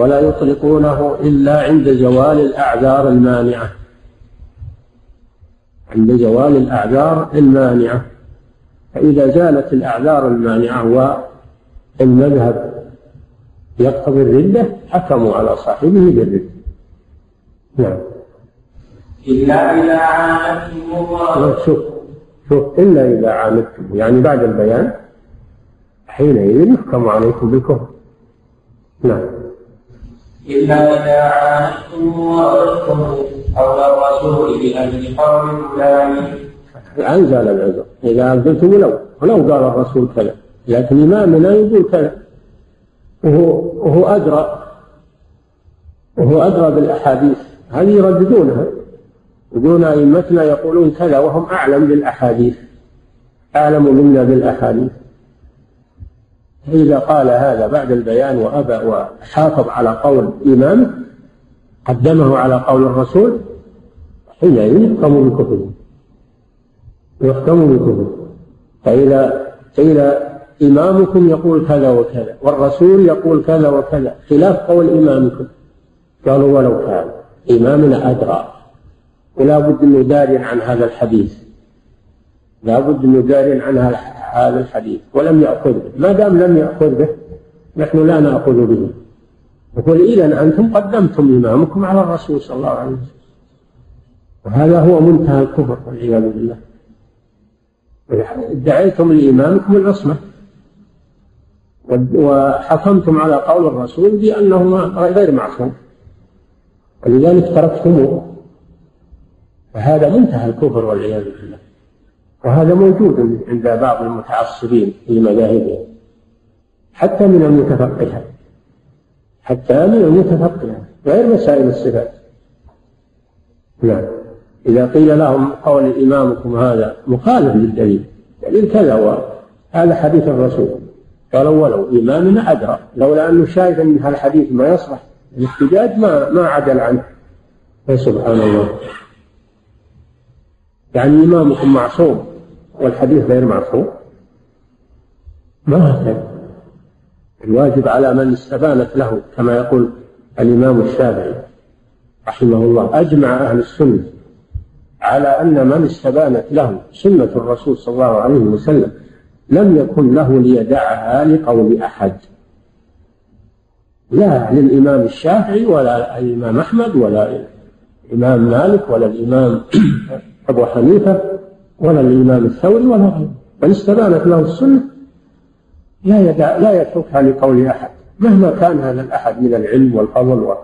ولا يطلقونه إلا عند زوال الأعذار المانعة. عند زوال الأعذار المانعة. فإذا زالت الأعذار المانعة والمذهب يقتضي الردة حكموا على صاحبه بالردة. نعم. إلا إذا عاندتم الله. شوف شوف إلا إذا عاندتم. يعني بعد البيان حينئذ يحكم عليكم بالكفر. نعم. إلا إذا عاندتم وأردتم قول الرسول بأجل قوم فلان أنزل العذر. إذا أنزلتم ولو ولو قال الرسول كذا لكن إمامنا يقول كذا. وهو وهو أدرى وهو أدرى بالأحاديث. هذه يرددونها. يقولون أئمتنا يقولون كذا وهم أعلم بالأحاديث. أعلم منا بالأحاديث. فإذا قال هذا بعد البيان وأبى وحافظ على قول إمامه قدمه على قول الرسول حينئذ يحكم بكفره يحكم بكفره فإذا قيل إمامكم يقول كذا وكذا والرسول يقول كذا وكذا خلاف قول إمامكم. قالوا ولو كان إمامنا أدرى. ولا بد أن يداري عن هذا الحديث. لا بد أن يداري عن هذا الحديث ولم يأخذ به. ما دام لم يأخذ به نحن لا نأخذ به. يقول إذا أنتم قدمتم إمامكم على الرسول صلى الله عليه وسلم. وهذا هو منتهى الكفر والعياذ بالله. ادعيتم لإمامكم العصمة. وحكمتم على قول الرسول بأنه غير معصوم. ولذلك تركتموه. فهذا منتهى الكفر والعياذ بالله. وهذا موجود عند بعض المتعصبين في مذاهبهم حتى من المتفقهة حتى من المتفقهة غير مسائل الصفات. نعم. إذا قيل لهم قول إمامكم هذا مخالف للدليل دليل كذا وهذا حديث الرسول. قالوا ولو إمامنا أدرى لولا أنه شايف أن هالحديث ما يصلح الاحتجاج ما ما عدل عنه. سبحان الله. يعني إمامكم معصوم. والحديث غير معصوم؟ ما هكذا الواجب على من استبانت له كما يقول الإمام الشافعي رحمه الله أجمع أهل السنة على أن من استبانت له سنة الرسول صلى الله عليه وسلم لم يكن له ليدعها لقول أحد. لا للإمام الشافعي ولا الإمام أحمد ولا الإمام مالك ولا الإمام أبو حنيفة ولا الإمام الثوري ولا غيره. من استبانت له السنة لا يدع لا يتركها لقول أحد مهما كان هذا الأحد من العلم والفضل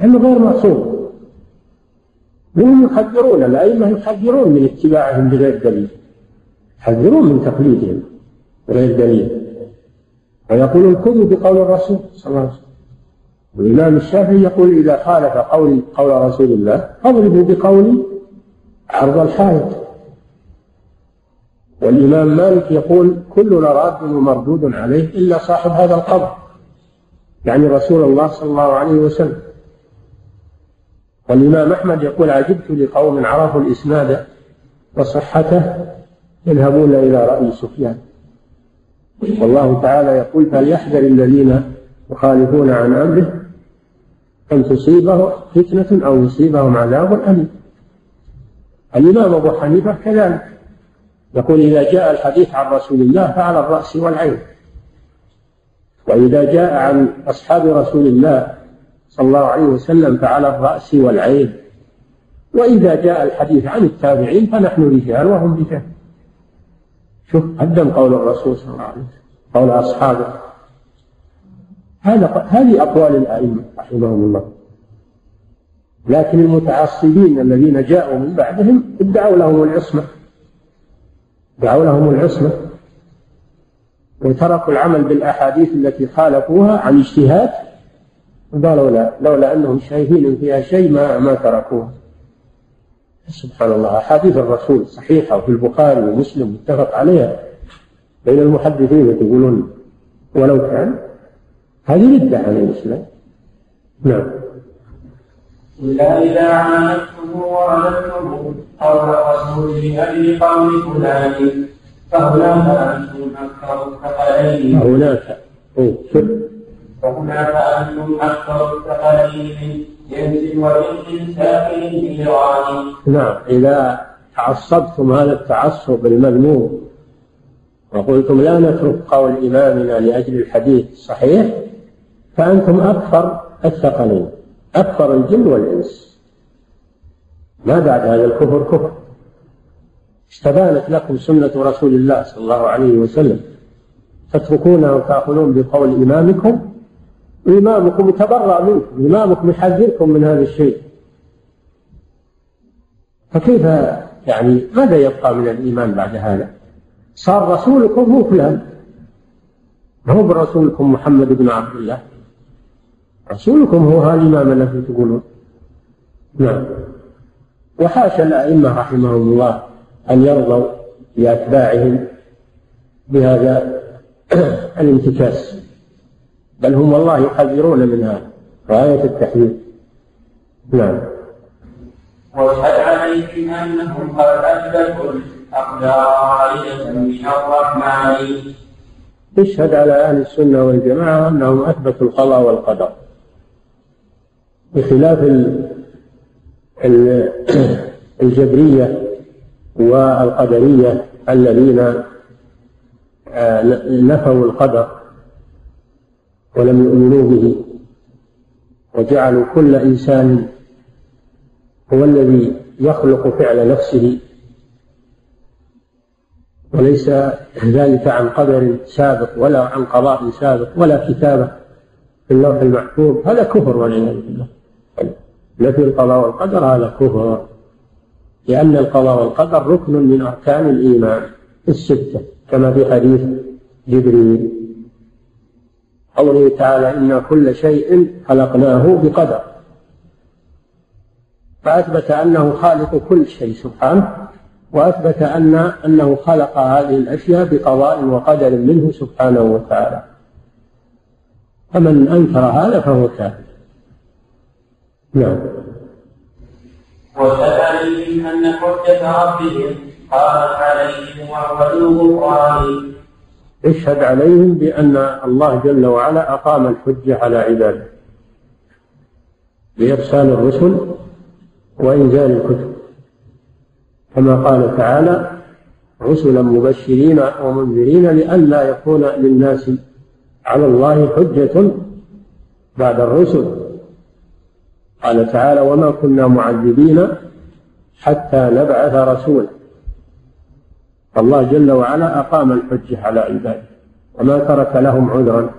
لأنه غير معصوم. وهم يحذرون الأئمة يحذرون من اتباعهم بغير دليل. يحذرون من تقليدهم بغير دليل. ويقولون خذوا بقول الرسول صلى الله عليه وسلم. والإمام الشافعي يقول إذا خالف قولي قول رسول الله فاضربوا بقولي عرض الحائط. والإمام مالك يقول كلنا راد ومردود عليه إلا صاحب هذا القبر يعني رسول الله صلى الله عليه وسلم. والإمام أحمد يقول عجبت لقوم عرفوا الإسناد وصحته يذهبون إلى رأي سفيان. والله تعالى يقول فليحذر الذين يخالفون عن أمره أن تصيبه فتنة أو يصيبهم عذاب أليم؟ الإمام أبو حنيفة كذلك. يقول إذا جاء الحديث عن رسول الله فعلى الرأس والعين. وإذا جاء عن أصحاب رسول الله صلى الله عليه وسلم فعلى الرأس والعين. وإذا جاء الحديث عن التابعين فنحن رجال وهم رجال. شوف قدم قول الرسول صلى الله عليه وسلم قول أصحابه. هذا هذه أقوال الأئمة رحمهم الله. لكن المتعصبين الذين جاءوا من بعدهم ادعوا لهم العصمة. ادعوا لهم العصمة وتركوا العمل بالأحاديث التي خالفوها عن اجتهاد قالوا لا لولا أنهم شايفين فيها شيء ما ما تركوها سبحان الله أحاديث الرسول صحيحة وفي البخاري ومسلم متفق عليها. بين المحدثين يقولون ولو كان هذه ردة عن الإسلام. نعم. إلا إذا عاندتم وعاندتم قول الرسول لأجل قول فلان فهناك أنتم أكثر الثقلين هناك شوف. فهنا فأنتم أكثر الثقلين جنس وجنس ساكن النيران نعم إذا تعصبتم هذا التعصب المذموم وقلتم لا نترك قول إمامنا لأجل الحديث الصحيح فأنتم أكثر الثقلين أكثر الجن والإنس. ما بعد هذا الكفر كفر. استبانت لكم سنة رسول الله صلى الله عليه وسلم. تتركونها وتأخذون بقول إمامكم. إمامكم يتبرأ منكم إمامكم يحذركم من هذا الشيء. فكيف يعني ماذا يبقى من الإيمان بعد هذا؟ صار رسولكم هو فلان هو برسولكم محمد بن عبد الله. رسولكم هو هذا الإمام الذي تقولون؟ نعم. وحاشا الأئمة رحمهم الله أن يرضوا لأتباعهم بهذا الانتكاس. بل هم والله يحذرون من هذا. غاية التحذير. نعم. وأشهد عليهم أنهم قد أثبتوا الأقدار واردة من الرحمن. اشهد على أهل السنة والجماعة أنهم أثبتوا القضاء والقدر. بخلاف الجبرية والقدرية الذين آه، نفوا القدر ولم يؤمنوا به وجعلوا كل إنسان هو الذي يخلق فعل نفسه. وليس ذلك عن قدر سابق ولا عن قضاء سابق ولا كتابة في اللوح المحفوظ. هذا كفر والعياذ بالله. نفي القضاء والقدر هذا كفر لأن القضاء والقدر ركن من أركان الإيمان الستة كما في حديث جبريل. قوله تعالى إن كل شيء خلقناه بقدر فأثبت أنه خالق كل شيء سبحانه وأثبت أن أنه خلق هذه الأشياء بقضاء وقدر منه سبحانه وتعالى. فمن أنكر هذا فهو كافر. نعم. وسألهم أن حجة ربهم قامت عليهم وعبدوه قائل اشهد عليهم بأن الله جل وعلا أقام الحجة على عباده. بإرسال الرسل وإنزال الكتب. كما قال تعالى رسلا مبشرين ومنذرين لئلا يكون للناس على الله حجة بعد الرسل. قال تعالى وما كنا معذبين حتى نبعث رسولا. الله جل وعلا أقام الحجة على عباده وما ترك لهم عذرا.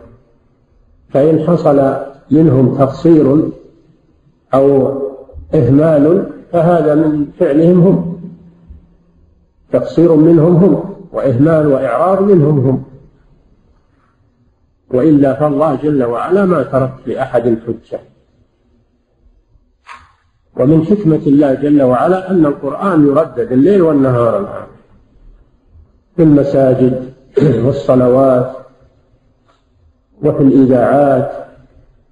فإن حصل منهم تقصير أو إهمال فهذا من فعلهم هم. تقصير منهم هم وإهمال وإعراض منهم هم. وإلا فالله جل وعلا ما ترك لأحد حجة ومن حكمة الله جل وعلا أن القرآن يردد الليل والنهار. الآن في المساجد والصلوات وفي الإذاعات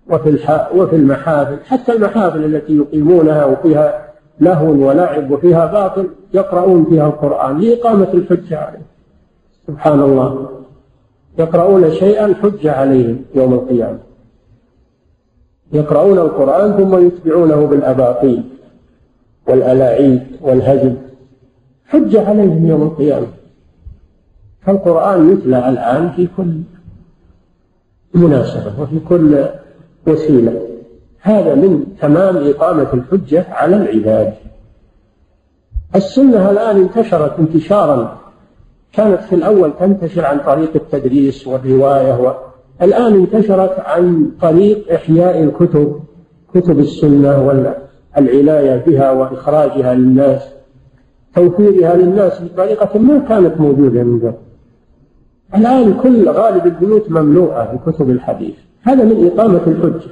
وفي. وفي المحافل. حتى المحافل التي يقيمونها وفيها لهو ولعب وفيها باطل يقرؤون فيها القرآن لإقامة الحجة عليه. سبحان الله. يقرؤون شيئا حجة عليهم يوم القيامة. يقرؤون القرآن ثم يتبعونه بالأباطيل والألاعيب والهزل حجة عليهم يوم القيامة. فالقرآن يتلى الآن في كل مناسبة وفي كل وسيلة. هذا من تمام إقامة الحجة على العباد. السنة الآن انتشرت انتشارا. كانت في الأول تنتشر عن طريق التدريس والرواية. الآن انتشرت عن طريق إحياء الكتب كتب السنة والعناية بها وإخراجها للناس توفيرها للناس بطريقة ما كانت موجودة من قبل. الآن كل غالب البيوت مملوءة بكتب الحديث. هذا من إقامة الحجة.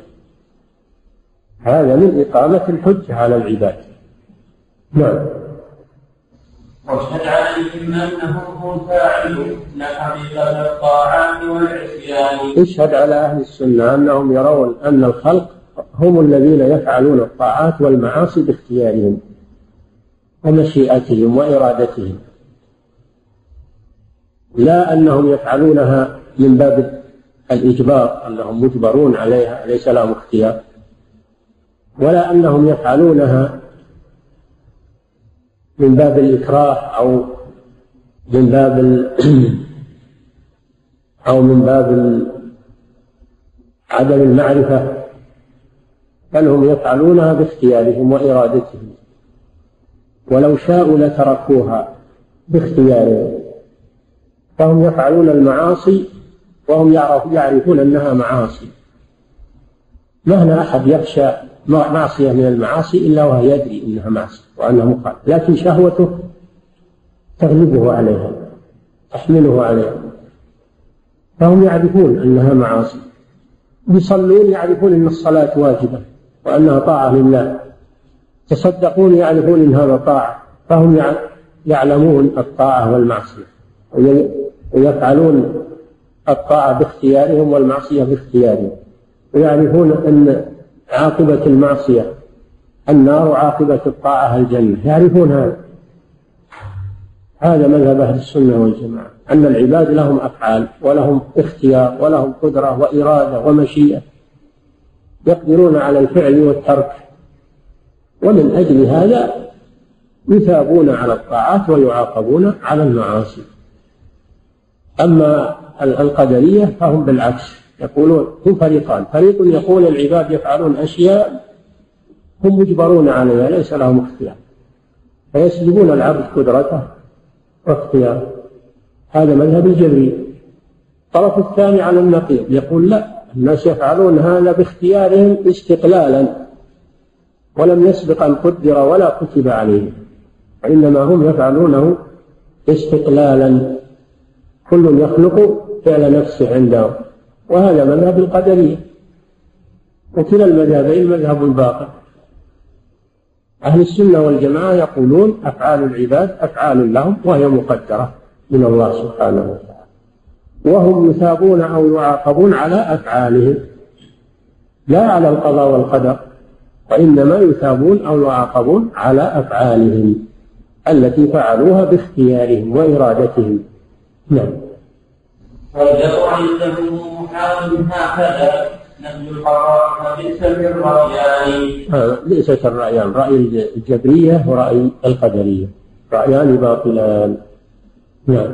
هذا من إقامة الحجة على العباد. نعم. واشهد عليهم أنهم هم فاعلون. لحقيقه الطاعات والعصيان. اشهد على أهل السنة أنهم يرون أن الخلق هم الذين يفعلون الطاعات والمعاصي باختيارهم ومشيئتهم وإرادتهم. لا أنهم يفعلونها من باب الإجبار أنهم مجبرون عليها ليس لهم اختيار. ولا أنهم يفعلونها من باب الإكراه أو من باب أو من باب عدم المعرفة بل هم يفعلونها باختيارهم وإرادتهم. ولو شاءوا لتركوها باختيارهم. فهم يفعلون المعاصي وهم يعرفون أنها معاصي. ما هنا أحد يخشى معصية من المعاصي إلا وهو يدري أنها معصية وأنها مخالفة لكن شهوته تغلبه عليها تحمله عليها. فهم يعرفون أنها معاصي. يصلون يعرفون أن الصلاة واجبة وأنها طاعة لله. تصدقون يعرفون أن هذا طاعة فهم يعلمون الطاعة والمعصية. ويفعلون الطاعة باختيارهم والمعصية باختيارهم. ويعرفون أن عاقبة المعصية. النار وعاقبة الطاعة الجنة. يعرفون هذا. هذا مذهب أهل السنة والجماعة. أن العباد لهم أفعال ولهم اختيار ولهم قدرة وإرادة ومشيئة. يقدرون على الفعل والترك. ومن أجل هذا يثابون على الطاعات ويعاقبون على المعاصي. أما القدرية فهم بالعكس. يقولون هم فريقان. فريق يقول العباد يفعلون أشياء هم مجبرون عليها ليس لهم اختيار. فيسلبون العبد قدرته واختياره. هذا مذهب الجبرية الطرف الثاني على النقيض يقول لا الناس يفعلون هذا باختيارهم استقلالا ولم يسبق أن قدر ولا كتب عليهم وإنما هم يفعلونه استقلالا. كل يخلق فعل نفسه عنده وهذا مذهب القدرية. وكلا المذهبين مذهب باطل. أهل السنة والجماعة يقولون أفعال العباد أفعال لهم وهي مقدرة من الله سبحانه وتعالى. وهم يثابون أو يعاقبون على أفعالهم. لا على القضاء والقدر وإنما يثابون أو يعاقبون على أفعالهم التي فعلوها باختيارهم وإرادتهم. نعم. والجر عنده محال هكذا نفي القضاء فبئس بالرأيان ليست الرأيان رأي الجبرية ورأي القدرية رأيان باطلان نعم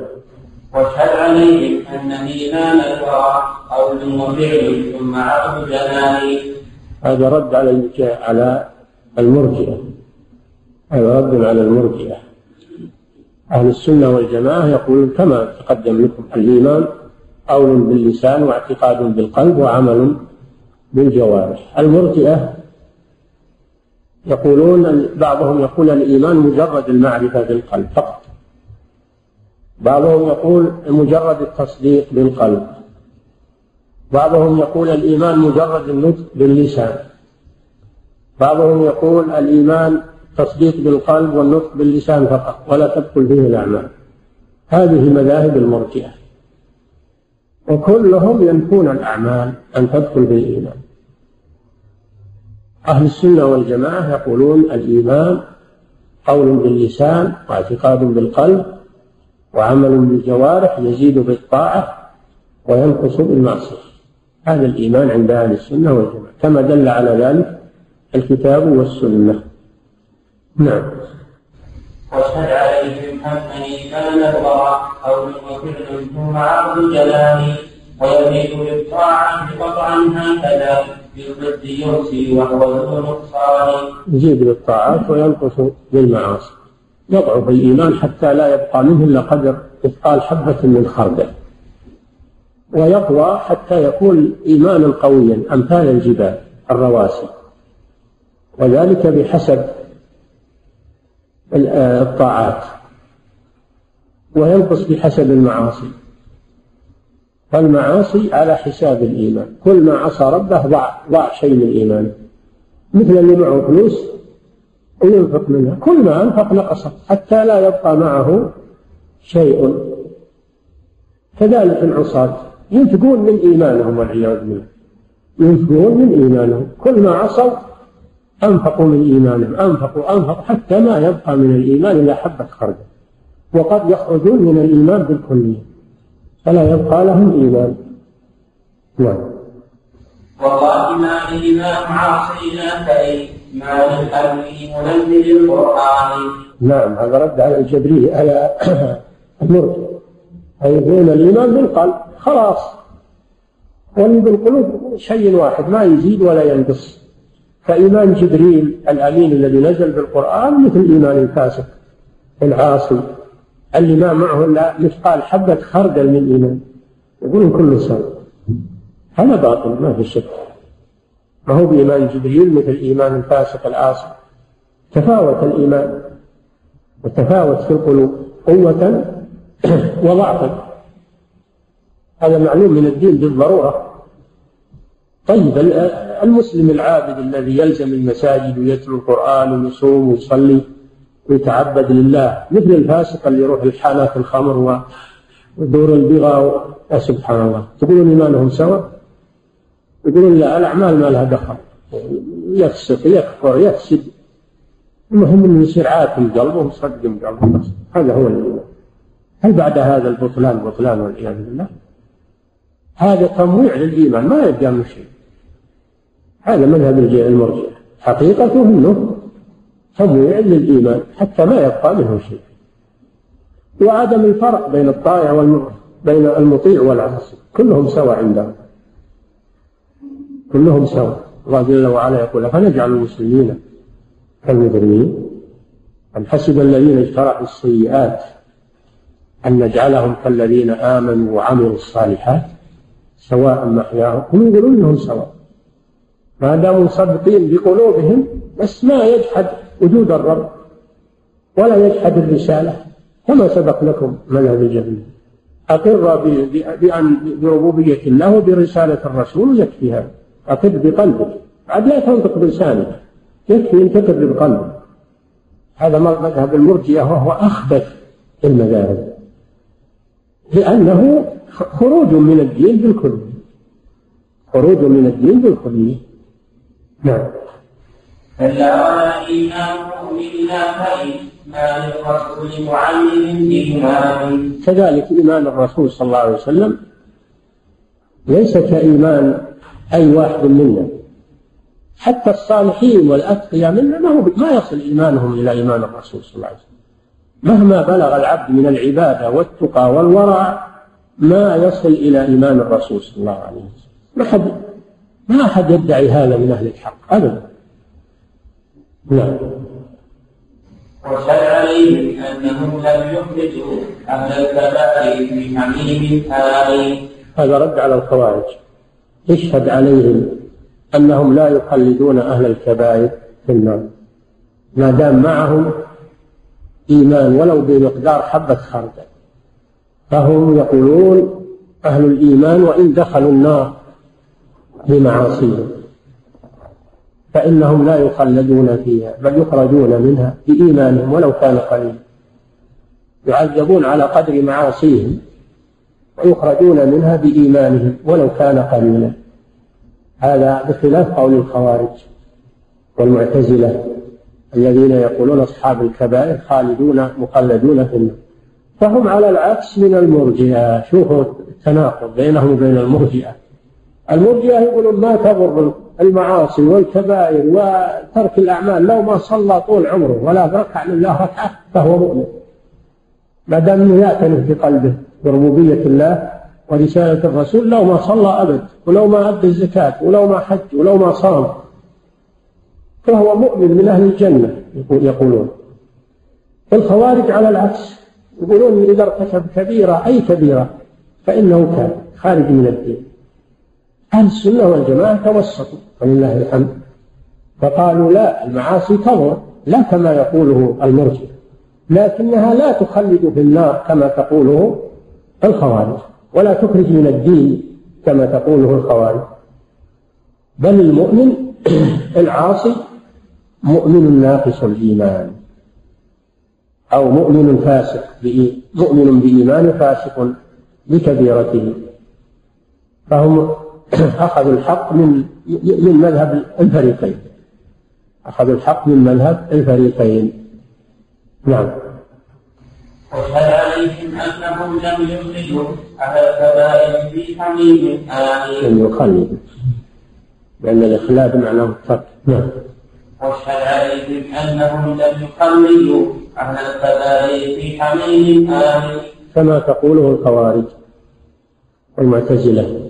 واشهد عليهم أن إيمان الورى قول وفعل ثم عقد جنان هذا رد على على المرجئة هذا رد على المرجئة أهل السنة والجماعة يقولون كما تقدم لكم الإيمان قول باللسان واعتقاد بالقلب وعمل بالجوارح. المرجئة يقولون بعضهم يقول الإيمان مجرد المعرفة بالقلب فقط. بعضهم يقول مجرد التصديق بالقلب. بعضهم يقول الإيمان مجرد النطق باللسان. بعضهم يقول الإيمان تصديق بالقلب والنطق باللسان فقط ولا تدخل فيه الأعمال. هذه مذاهب المرجئة وكلهم ينفون الأعمال أن تدخل في الإيمان. أهل السنة والجماعة يقولون الإيمان قول باللسان واعتقاد بالقلب وعمل بالجوارح يزيد بالطاعة وينقص بالمعصية. هذا الإيمان عند أهل السنة والجماعة. كما دل على ذلك الكتاب والسنة. نعم. واشهد عليهم أن إيمان الورى قول وفعل ثم عقد الجلال ويزيد بالطاعة قطعا هكذا بالضد يوصي وهو ذو نقصان. يزيد بالطاعات وينقص بالمعاصي. يضعف الإيمان حتى لا يبقى منه إلا قدر مثقال حبة من خردل. ويقوى حتى يكون إيمانا قويا أمثال الجبال الرواسي. وذلك بحسب الطاعات. وينقص بحسب المعاصي. فالمعاصي على حساب الإيمان. كل ما عصى ربه ضاع ضاع شيء من إيمانه. مثل اللي معه فلوس وينفق منها. كل ما أنفق نقصت حتى لا يبقى معه شيء. كذلك العصاة. ينفقون من إيمانهم والعياذ بالله. ينفقون من إيمانهم. كل ما عصوا أنفقوا من إيمانهم أنفقوا أنفقوا حتى ما يبقى من الإيمان إلا حبة خردل. وقد يخرجون من الإيمان بالكلية فلا يبقى لهم إيمان. نعم. والله ما عاصينا كإمام الأمين منزل القرآن. نعم هذا رد على الجبري على المرجع أي يقولون الإيمان بالقلب خلاص. واللي بالقلوب شيء واحد ما يزيد ولا ينقص. فإيمان جبريل الأمين الذي نزل بالقرآن مثل إيمان الفاسق العاصي. اللي ما معه إلا مثقال حبة خردل من إيمان. يقولون كله سوء هذا باطل ما في شك. ما هو بإيمان جبريل مثل إيمان الفاسق العاصي. تفاوت الإيمان وتفاوت في القلوب قوة وضعفا. هذا معلوم من الدين بالضرورة. طيب المسلم العابد الذي يلزم المساجد ويتلو القرآن ويصوم ويصلي ويتعبد لله مثل الفاسق اللي يروح الحانات الخمر ودور البغى يا سبحان الله. تقولون إيمانهم سواء؟ يقولون لا الأعمال ما لها دخل. يفسق يكفر يفسد. المهم إنه يصير عاتم قلبه ومصدم قلبه هذا هو الإيمان هل بعد هذا البطلان بطلان والعياذ بالله؟ هذا تمويع للإيمان ما يبقى منه شيء. هذا مذهب المرجئة. حقيقته أنه تمويع للإيمان حتى ما يبقى منه شيء. وعدم الفرق بين الطائع والمطيع بين المطيع والعاصي. كلهم سواء عندهم كلهم سواء. الله جل وعلا يقول فنجعل المسلمين كالمجرمين؟ أم حسب الذين اجترحوا السيئات أن نجعلهم كالذين آمنوا وعملوا الصالحات سواء محياهم؟ هم يقولون إنهم سواء. ما داموا مصدقين بقلوبهم بس ما يجحد وجود الرب ولا يجحد الرسالة. كما سبق لكم مذهب الجبريل. أقر بأن بربوبية الله وبرسالة الرسول يكفي هذا أقر بقلبك. عاد لا تنطق بلسانك. يكفي أن تقر بقلبك. هذا مذهب المرجئة وهو أخبث المذاهب. لأنه خروج من الدين بالكل خروج من الدين بالكل نعم. كلا ولا إيمان مؤمنا فإيمان الرسول معلم إيمان كذلك إيمان الرسول صلى الله عليه وسلم ليس كإيمان أي واحد منا. حتى الصالحين والأتقياء منا ما, هو ما يصل إيمانهم إلى إيمان الرسول صلى الله عليه وسلم. مهما بلغ العبد من العبادة والتقى والورع ما يصل إلى إيمان الرسول صلى الله عليه وسلم. ما حد ما أحد يدعي هذا من أهل الحق أبدا. نعم. وشل عليهم أنهم لم يخرجوا أهل الكبائر في حميم هاري هذا رد على الخوارج. اشهد عليهم أنهم لا يخلدون أهل الكبائر في النار. ما دام معهم إيمان ولو بمقدار حبة خردل فهم يقولون أهل الإيمان وإن دخلوا النار بمعاصيهم فإنهم لا يخلدون فيها بل يخرجون منها بإيمانهم ولو كان قليلا. يعذبون على قدر معاصيهم ويخرجون منها بإيمانهم ولو كان قليلا. هذا بخلاف قول الخوارج والمعتزلة الذين يقولون أصحاب الكبائر خالدون مخلدون في النار. فهم على العكس من المرجئة. شوفوا التناقض بينهم وبين المرجئة. المرجئة يقولون ما تضر المعاصي والكبائر وترك الأعمال لو ما صلى طول عمره ولا ركع لله ركعة فهو مؤمن. ما دام انه يعتنف في قلبه بربوبية الله ورسالة الرسول لو ما صلى أبد ولو ما أدى الزكاة ولو ما حج ولو ما صام فهو مؤمن من أهل الجنة يقولون. الخوارج على العكس يقولون إذا ارتكب كبيرة أي كبيرة فإنه كان خارج من الدين. أهل السنة والجماعة توسطوا ولله الحمد. فقالوا لا المعاصي تضر لا كما يقوله المرجع لكنها لا تخلد في النار كما تقوله الخوارج ولا تخرج من الدين كما تقوله الخوارج. بل المؤمن العاصي مؤمن ناقص الإيمان أو مؤمن فاسق مؤمن بإيمان فاسق بكبيرته. فهم أخذوا الحق من من مذهب الفريقين. أخذوا الحق من مذهب الفريقين. نعم. واشهد عليهم انهم لم يخرجوا على الكبائر في حميم آمين لم يخلدوا لأن الإخلاد معناه الترك. نعم. واشهد عليهم انهم لم يخلدوا أهل الكبائر في حميم آمين كما تقوله الخوارج والمعتزلة.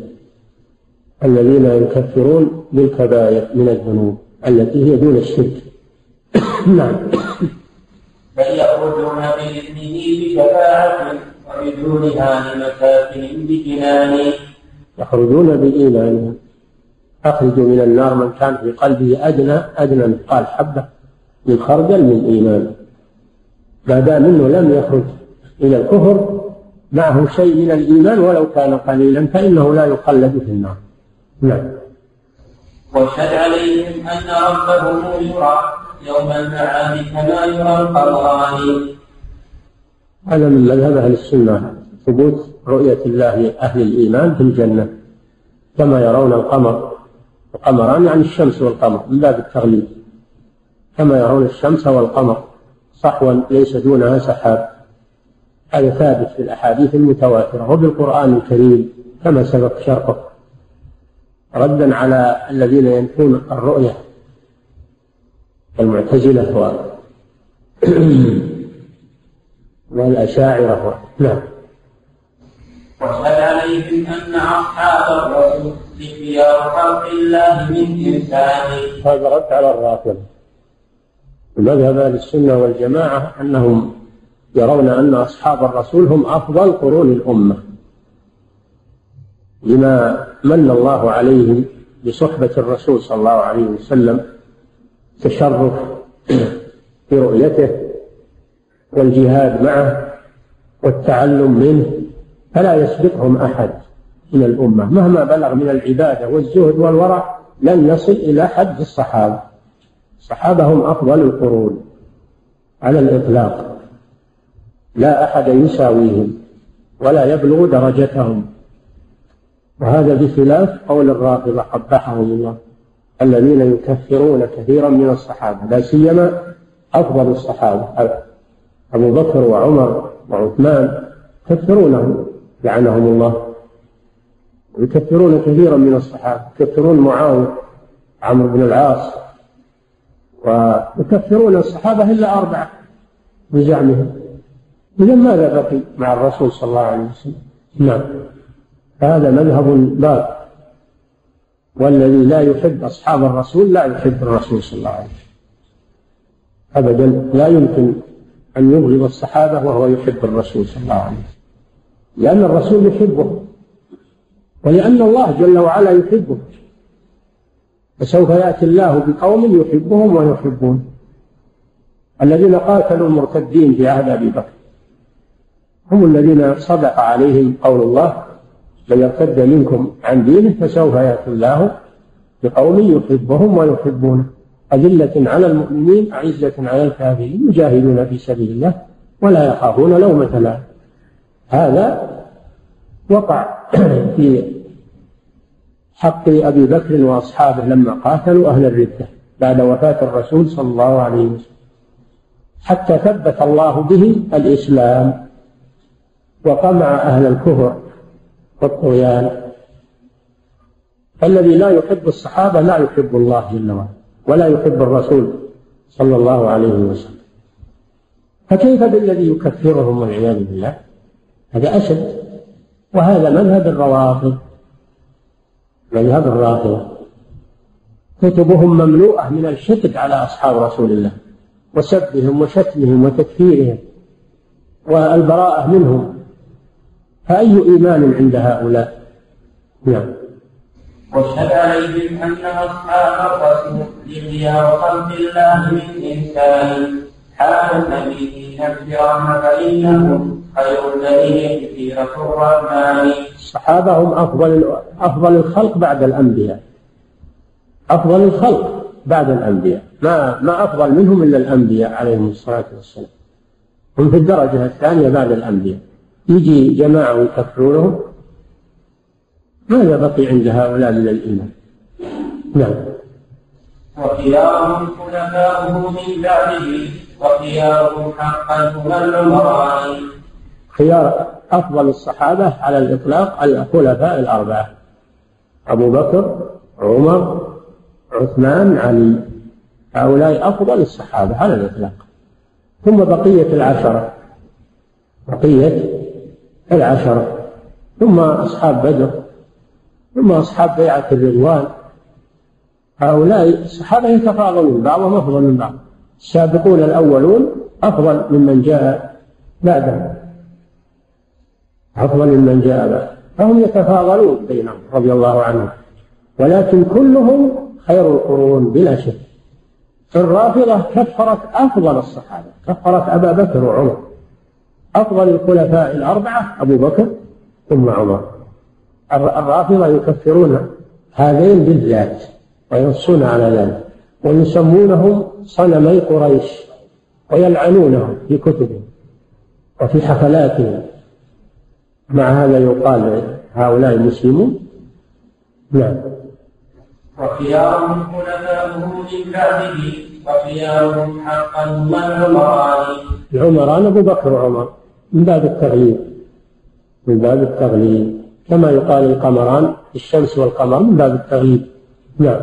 الذين يكفرون بالكبائر من الذنوب التي هي دون الشرك. نعم. بل يخرجون بإذنه بشفاعة وبدونها لمساكن بجنان. يخرجون بإيمانهم أخرجوا من النار من كان في قلبه أدنى أدنى مثقال حبة من خردل من إيمان. ما دام أنه لم يخرج إلى الكفر معه شيء من الإيمان ولو كان قليلا فإنه لا يخلد في النار. نعم. واشهد عليهم أن ربهم يرى يوم المعاد كما يرى القمران. هذا من مذهب أهل السنة. ثبوت رؤية الله أهل الإيمان في الجنة. كما يرون القمر. القمران يعني الشمس والقمر من باب التغليب كما يرون الشمس والقمر صحوا ليس دونها سحاب. هذا ثابت في الأحاديث المتواترة وبالقرآن الكريم كما سبق شرحه. ردا على الذين ينفون الرؤية المعتزلة و والأشاعرة نعم. واشهد عليهم أن أصحاب الرسول خيار خلق الله من إنسان. هذا رد على الرافضة مذهب أهل السنة والجماعة أنهم يرون أن أصحاب الرسول هم أفضل قرون الأمة. لما من الله عليهم بصحبة الرسول صلى الله عليه وسلم تشرف في رؤيته والجهاد معه والتعلم منه فلا يسبقهم أحد من الأمة. مهما بلغ من العبادة والزهد والورع لن يصل إلى حد الصحابة. الصحابة هم أفضل القرون على الإطلاق. لا أحد يساويهم ولا يبلغ درجتهم. وهذا بخلاف قول الرافضة قبحهم الله الذين يكفرون كثيرا من الصحابة لا سيما أفضل الصحابة أبو بكر وعمر وعثمان يكفرونهم لعنهم الله. ويكفرون كثيرا من الصحابة يكفرون معاوية عمرو بن العاص ويكفرون الصحابة إلا أربعة بزعمهم إذا ماذا بقي مع الرسول صلى الله عليه وسلم؟ نعم. هذا مذهب باطل والذي لا يحب أصحاب الرسول لا يحب الرسول صلى الله عليه وسلم. أبدا لا يمكن أن يبغض الصحابة وهو يحب الرسول صلى الله عليه وسلم. لأن الرسول يحبه ولأن الله جل وعلا يحبه. فسوف يأتي الله بقوم يحبهم ويحبون. الذين قاتلوا المرتدين في عهد أبي بكر هم الذين صدق عليهم قول الله من يرتد منكم عن دينه فسوف يأتي الله بقوم يحبهم ويحبونه. أذلة على المؤمنين أعزة على الكافرين يجاهدون في سبيل الله ولا يخافون لومة لائم هذا وقع في حق أبي بكر وأصحابه لما قاتلوا أهل الردة بعد وفاة الرسول صلى الله عليه وسلم. حتى ثبت الله به الإسلام وقمع أهل الكفر والطغيان. الذي لا يحب الصحابة لا يحب الله جل وعلا ولا يحب الرسول صلى الله عليه وسلم. فكيف بالذي يكفرهم والعياذ بالله؟ هذا أشد. وهذا مذهب الروافض. مذهب الرافضة كتبهم مملوءة من الشتم على أصحاب رسول الله وسبهم وشتمهم وتكفيرهم والبراءة منهم. فأي إيمان عند هؤلاء؟ نعم. واشهد عليهم أن أصحاب الرسول لخيار خلق الله من إنسان حال النبي نفسهم فإنهم خير الذين سيرة الرحمن. الصحابة هم أفضل أفضل الخلق بعد الأنبياء. أفضل الخلق بعد الأنبياء. ما ما أفضل منهم إلا الأنبياء عليهم الصلاة والسلام. هم في الدرجة الثانية بعد الأنبياء. يجي جماعة ويكفرونهم ماذا بقي عند هؤلاء من الإيمان. نعم. وخيارهم خلفاؤه من بعده وخيارهم حقا هم العمران خيار أفضل الصحابة على الإطلاق الخلفاء الأربعة أبو بكر عمر عثمان علي. هؤلاء أفضل الصحابة على الإطلاق. ثم بقية العشرة. بقية العشرة ثم أصحاب بدر ثم أصحاب بيعة الرضوان. هؤلاء الصحابة يتفاضلون بعضهم أفضل من بعض. السابقون الأولون أفضل ممن جاء بعدهم. أفضل ممن جاء بعد. فهم يتفاضلون بينهم رضي الله عنهم. ولكن كلهم خير القرون بلا شك. الرافضة كفرت أفضل الصحابة كفرت أبا بكر وعمر. أفضل الخلفاء الأربعة أبو بكر ثم عمر. الرافضة يكفرون هذين بالذات وينصون على ذلك ويسمونهم صنمي قريش ويلعنونهم في كتبهم وفي حفلاتهم. مع هذا يقال هؤلاء المسلمون. نعم. وخيارهم خلفاؤه من بعده وخيارهم حقا هم العمران العمران أبو بكر وعمر. من باب التغليب من باب التغليب كما يقال القمران الشمس والقمر من باب التغليب نعم.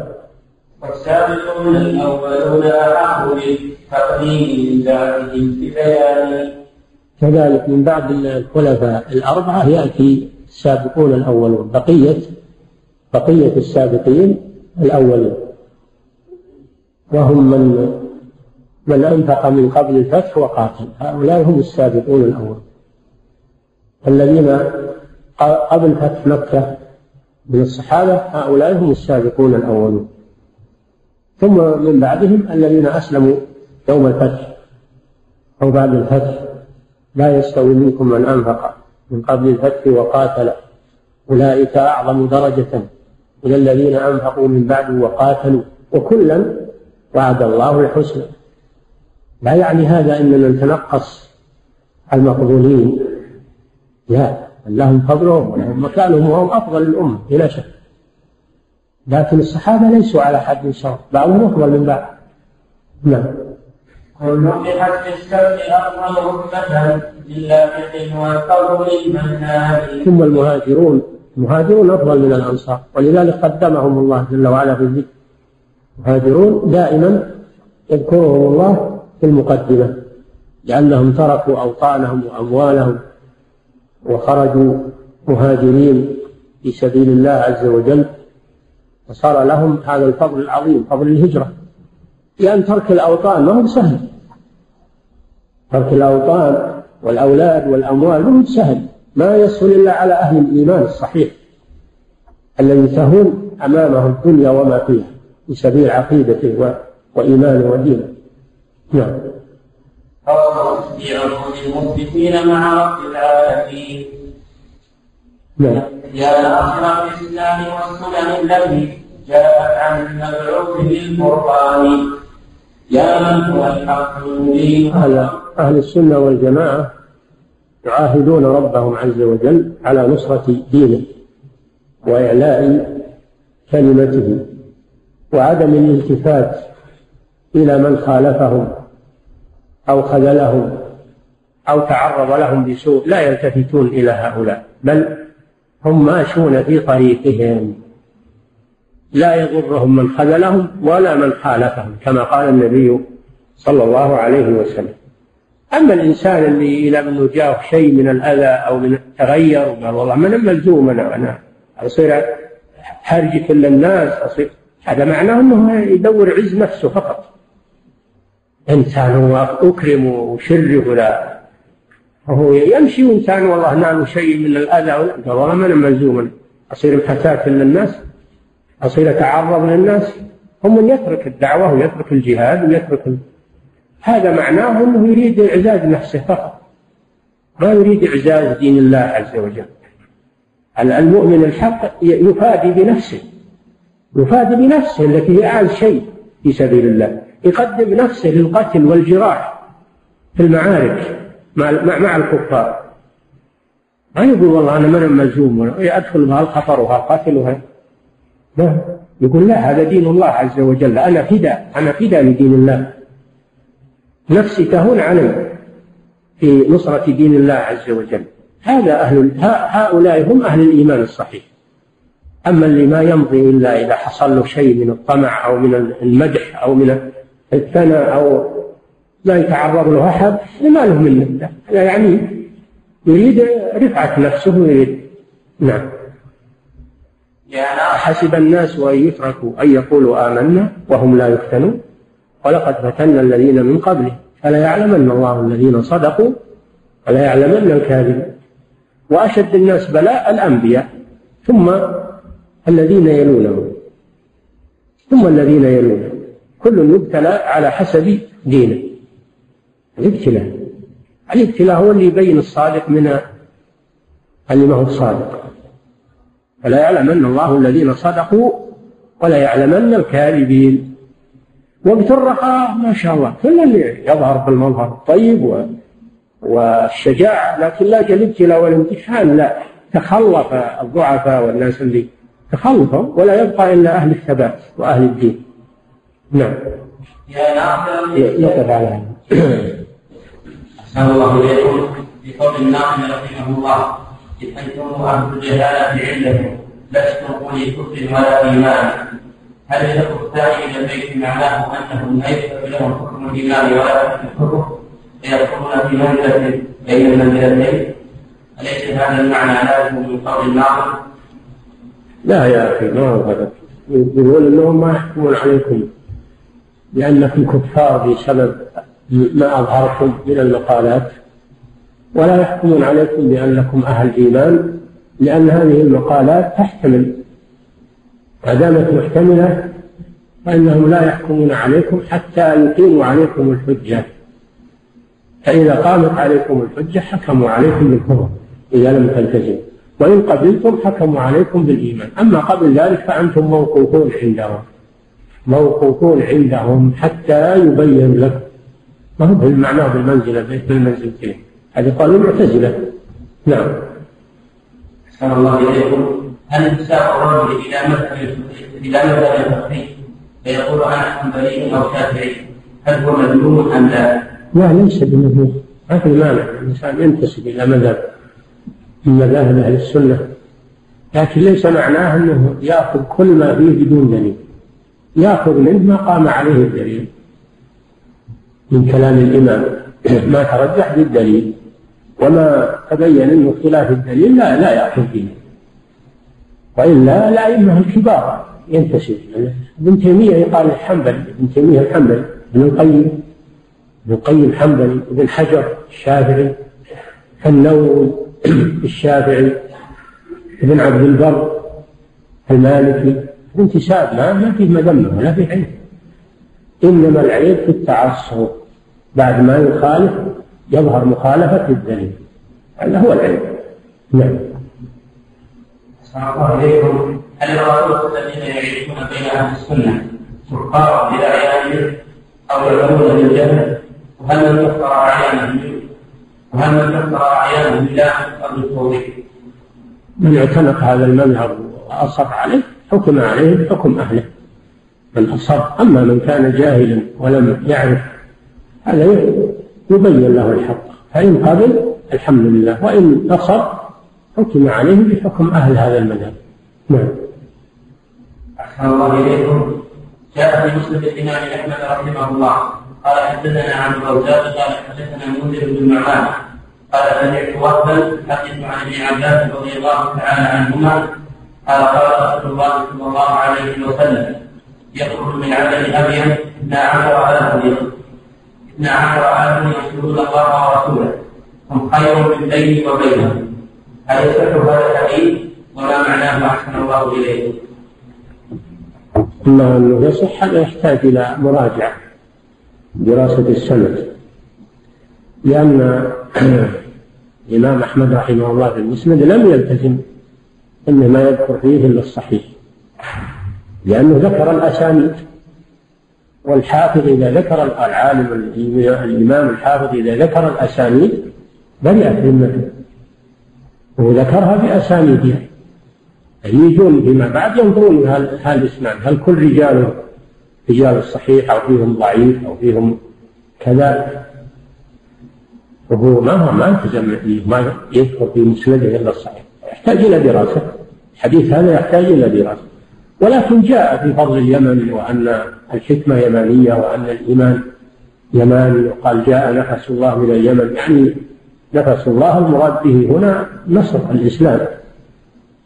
والسابقون الأولون أحق بالتقديم من بعدهم ببيان. كذلك من بعد الخلفاء الأربعة يأتي السابقون الأولون بقية بقية السابقين الأولين. وهم من من أنفق من قبل الفتح وقاتل. هؤلاء هم السابقون الأولون الذين قبل فتح مكة من الصحابة هؤلاء هم السابقون الأولون. ثم من بعدهم الذين أسلموا يوم الفتح أو بعد الفتح. لا يستوي منكم من أنفق من قبل الفتح وقاتل. أولئك أعظم درجة من الذين أنفقوا من بعد وقاتلوا. وكلا وعد الله الحسنى. لا يعني هذا أننا نتنقص المقبولين. لا لهم فضلهم ولهم مكانهم وهم أفضل الأمة بلا شك. لكن الصحابة ليسوا على حد سواء بعضهم أفضل من بعض. نعم. كل أفضل رتبة لله والفضل المنان ثم المهاجرون المهاجرون أفضل من الأنصار ولذلك قدمهم الله جل وعلا في الذكر. المهاجرون دائما يذكرهم الله في المقدمة لأنهم تركوا أوطانهم وأموالهم وخرجوا مهاجرين في سبيل الله عز وجل وصار لهم هذا الفضل العظيم فضل الهجرة. لأن ترك الأوطان ما هو سهل ترك الأوطان والأولاد والأموال ما هو سهل ما يسهل إلا على أهل الإيمان الصحيح الذي تهون أمامه الدنيا وما فيها في سبيل عقيدته وإيمانه ودينه. نعم. في عروض المثبتين مع رب العالمين نعم. يا أصناف الإسلام والسنن التي جاءت عن المبعوث بالقرآن يا من هو الحق المبين أهل السنة والجماعة يعاهدون ربهم عز وجل على نصرة دينه وإعلاء كلمته وعدم الالتفات إلى من خالفهم أو خذلهم أو تعرض لهم بسوء لا يلتفتون إلى هؤلاء بل هم ماشون في طريقهم لا يضرهم من خذلهم ولا من خالفهم كما قال النبي صلى الله عليه وسلم أما الإنسان اللي إذا منه جاءه شيء من الأذى أو من تغير وقال والله من ملزوم أنا أنا أصير حرج كل الناس أصير هذا معناه أنه يدور عز نفسه فقط إنسان هو أكرم وشرف ولا وهو يمشي وإنسان والله نال شيء من الأذى قال والله من ملزوم. أصير فتاة للناس أصير أتعرض للناس. هم من يترك الدعوة ويترك الجهاد ويترك هذا معناه أنه يريد إعزاز نفسه فقط. ما يريد إعزاز دين الله عز وجل. المؤمن الحق يفادي بنفسه. يفادي بنفسه التي هي أعز شيء في سبيل الله. يقدم نفسه للقتل والجراح في المعارك مع مع الكفار. ما يقول والله أنا من ملزوم أدخل بها الخطر وها وها؟ لا. يقول لا هذا دين الله عز وجل. أنا فداء أنا فداء لدين الله. نفسي تهون علي في نصرة دين الله عز وجل. هذا أهل هؤلاء هم أهل الإيمان الصحيح. أما اللي ما يمضي إلا إذا حصل له شيء من الطمع أو من المدح أو من الثناء أو ما يتعرض له أحد ما له من هذا يعني يريد رفعة نفسه ويريد نعم. حسب الناس أن يتركوا أن يقولوا آمنا وهم لا يفتنون. ولقد فتنا الذين من قبلهم فلا يعلمن الله الذين صدقوا ولا يعلمن الكاذبين. وأشد الناس بلاء الأنبياء. ثم الذين يلونهم. ثم الذين يلونهم. كل يبتلى على حسب دينه. الابتلاء. الابتلاء هو اللي يبين الصادق من اللي ما هو صادق فلا يعلمن الله الذين صدقوا ولا يعلمن الكاذبين. وقت الرخاء ما شاء الله كل اللي يظهر في المظهر الطيب و... والشجاعة لكن لا الابتلاء والامتحان لا. تخلف الضعفاء والناس اللي تخلفوا ولا يبقى إلا أهل الثبات وأهل الدين. نعم. يا ناصر. يقف على هذا. أحسن الله إليكم. في قول الناظم رحمه الله إذ أنتم أهل الجهالة علة لستم أولي كفر ولا إيمان. هل الشق الثاني من البيت معناه أنهم ليس لهم حكم الإيمان ولا حكم الكفر؟ فيدخلون في منزلة بين المنزلتين أليس هذا المعنى لازم من قول الناظم؟ لا يا أخي ما هو هذا. يقول أنهم ما يحكمون عليكم. لأنكم كفار بسبب ما أظهرتم من المقالات. ولا يحكمون عليكم بأنكم أهل إيمان لأن هذه المقالات تحتمل. ما دامت محتملة فإنهم لا يحكمون عليكم حتى يقيموا عليكم الحجة. فإذا قامت عليكم الحجة حكموا عليكم بالكفر إذا لم تلتزموا. وإن قبلتم حكموا عليكم بالإيمان. أما قبل ذلك فأنتم موقوفون عندهم. موقوفون عندهم حتى يبين لكم ما هو بالمعنى بالمنزلة بالمنزلتين. هذه قالوا المعتزلة نعم. أحسن الله إليكم. هل انتساب الرجل إلى مذهب إلى مذهب الفقهي فيقول أنا حنبلي أو شافعي هل هو مذموم أم لا؟ لا ليس بمذموم. ما في مانع. الإنسان ينتسب إلى مذهب من مذاهب أهل السنة. لكن ليس معناه أنه يأخذ كل ما فيه بدون دليل. يأخذ منه ما قام عليه الدليل. من كلام الإمام ما ترجح بالدليل وما تبين أنه خلاف الدليل لا لا يأخذ به. وإلا الأئمة الكبار ينتسب. ابن تيمية يقال الحنبلي ابن تيمية الحنبلي ابن القيم ابن القيم الحنبلي ابن حجر الشافعي النووي الشافعي ابن عبد البر المالكي. الانتساب ما ما فيه مذمة ولا فيه عيب إنما العيب في التعصب. بعد ما يخالف يظهر مخالفة الدليل. هذا هو العلم نعم. الله إليكم. هل الرسول الذين يعيشون بين أهل السنة سكارى بأعيانهم أو يعلمون بالجهل وهل من كفر أعيانهم وهل من كفر أعيانهم بالله قبل التوحيد؟ من اعتنق هذا المذهب وأصر عليه؟ حكم عليه بحكم أهله. من أصر أما من كان جاهلا ولم يعرف هذا يبين له الحق. فإن قبل الحمد لله. وإن نصر حكم عليه بحكم أهل هذا المذهب. نعم. أحسن الله إليكم جاء في مسند الإمام أحمد رحمه الله. قال حدثنا عن الرزاق. قال حدثنا المنذر بن معاذ. قال سمعت وهبا يحدث عن ابن عباس رضي الله تعالى عنهما قال قال رسول الله صلى الله عليه وسلم يخرج من عمل أبين اثنا عشر ألف اثنا عشر عاما يشهدون الله ورسوله. هم خير من بيني وبينهم. هل يصح هذا الحديث؟ وما معناه أحسن الله إليه؟ أما أنه يصح هذا يحتاج إلى مراجعة دراسة السند لأن الإمام أحمد رحمه الله في المسند لم يلتزم إنه ما يذكر فيه إلا الصحيح. لأنه ذكر الأسانيد والحافظ إذا ذكر العالم الإمام الحافظ إذا ذكر الأسانيد برئت ذمته وذكرها بأسانيدها. يجون فيما بعد ينظرون هذا الإسناد هل كل رجال رجال الصحيح أو فيهم ضعيف أو فيهم كذا؟ وهو ما هو ما التزم ما يذكر في مسنده إلا الصحيح. يحتاج إلى دراسة. الحديث هذا يحتاج إلى دراسة. ولكن جاء في فضل اليمن وأن الحكمة يمانيه وأن الإيمان يماني وقال جاء نفس الله من اليمن. يعني نفس الله المراد به هنا نصر الإسلام.